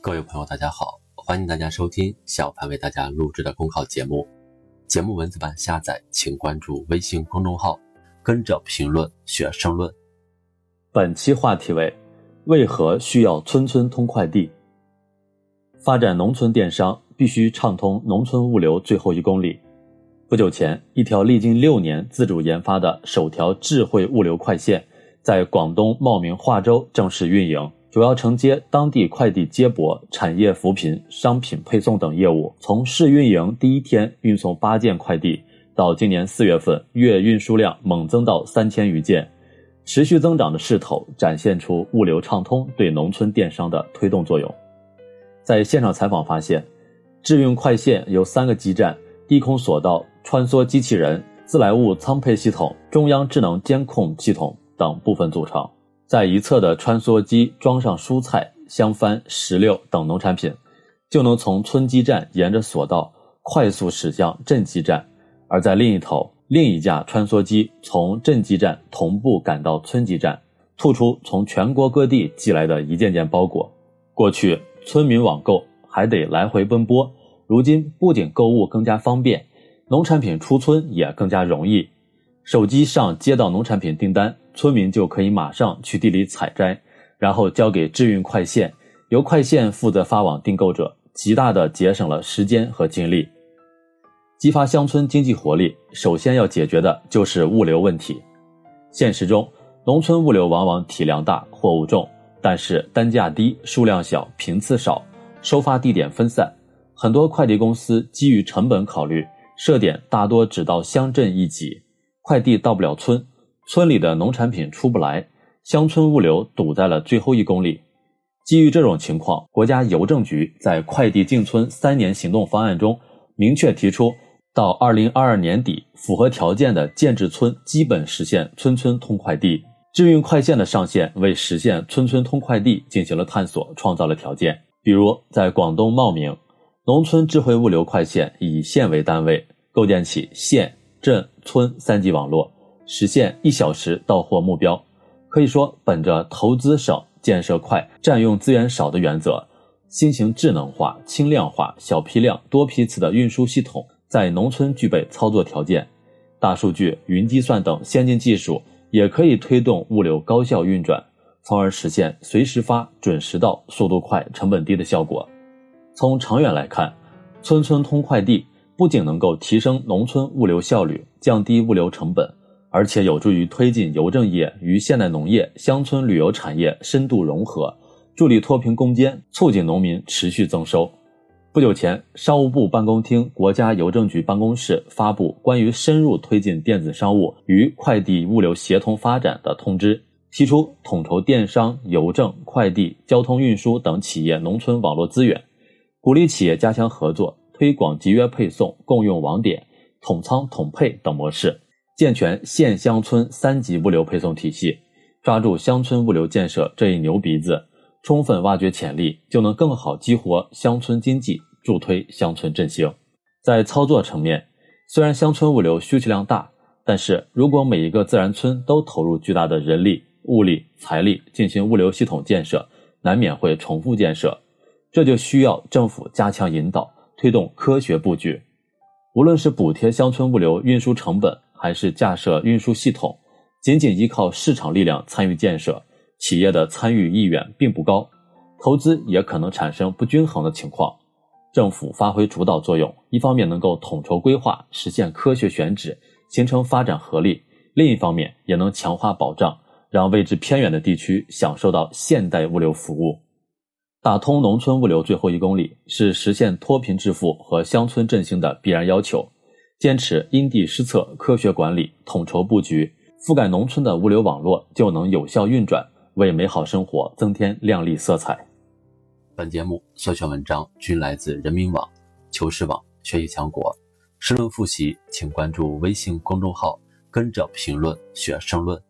各位朋友，大家好，欢迎大家收听小凡为大家录制的公考节目。节目文字版下载，请关注微信公众号，跟着评论学申论。本期话题为：为何需要村村通快递？发展农村电商必须畅通农村物流最后一公里。不久前，一条历经六年自主研发的首条智慧物流快线，在广东茂名化州正式运营，主要承接当地快递接驳、产业扶贫、商品配送等业务。从试运营第一天运送八件快递，到今年四月份月运输量猛增到三千余件，持续增长的势头展现出物流畅通对农村电商的推动作用。在现场采访发现，智运快线有三个基站、低空索道。穿梭机器人、自来物仓配系统、中央智能监控系统等部分组成。在一侧的穿梭机装上蔬菜、香番、石榴等农产品，就能从村基站沿着索道快速驶向镇基站；而在另一头，另一架穿梭机从镇基站同步赶到村基站，吐出从全国各地寄来的一件件包裹。过去村民网购还得来回奔波，如今不仅购物更加方便。农产品出村也更加容易，手机上接到农产品订单，村民就可以马上去地里采摘，然后交给智运快线，由快线负责发往订购者，极大的节省了时间和精力。激发乡村经济活力，首先要解决的就是物流问题。现实中，农村物流往往体量大、货物重，但是单价低、数量小、频次少，收发地点分散，很多快递公司基于成本考虑。设点大多只到乡镇一级，快递到不了村，村里的农产品出不来，乡村物流堵在了最后一公里。基于这种情况，国家邮政局在快递进村三年行动方案中明确提出，到二零二二年底，符合条件的建制村基本实现村村通快递。智运快线的上线为实现村村通快递进行了探索，创造了条件。比如在广东茂名。农村智慧物流快线以县为单位，构建起县、镇、村三级网络，实现一小时到货目标。可以说，本着投资省、建设快、占用资源少的原则，新型智能化、轻量化、小批量、多批次的运输系统在农村具备操作条件。大数据、云计算等先进技术也可以推动物流高效运转，从而实现随时发、准时到、速度快、成本低的效果。从长远来看，村村通快递不仅能够提升农村物流效率、降低物流成本，而且有助于推进邮政业与现代农业、乡村旅游产业深度融合，助力脱贫攻坚，促进农民持续增收。不久前，商务部办公厅、国家邮政局办公室发布关于深入推进电子商务与快递物流协同发展的通知，提出统筹电商、邮政、快递、交通运输等企业农村网络资源。鼓励企业加强合作，推广集约配送、共用网点、统仓统配等模式，健全县乡村三级物流配送体系，抓住乡村物流建设这一牛鼻子，充分挖掘潜力，就能更好激活乡村经济，助推乡村振兴。在操作层面，虽然乡村物流需求量大，但是如果每一个自然村都投入巨大的人力、物力、财力进行物流系统建设，难免会重复建设。这就需要政府加强引导，推动科学布局。无论是补贴乡村物流运输成本，还是架设运输系统，仅仅依靠市场力量参与建设，企业的参与意愿并不高，投资也可能产生不均衡的情况。政府发挥主导作用，一方面能够统筹规划，实现科学选址，形成发展合力；另一方面也能强化保障，让位置偏远的地区享受到现代物流服务。打通农村物流最后一公里，是实现脱贫致富和乡村振兴的必然要求。坚持因地施策、科学管理、统筹布局，覆盖农村的物流网络就能有效运转，为美好生活增添亮丽色彩。本节目所选文章均来自人民网、求是网、学习强国。申论复习，请关注微信公众号“跟着评论学申论”。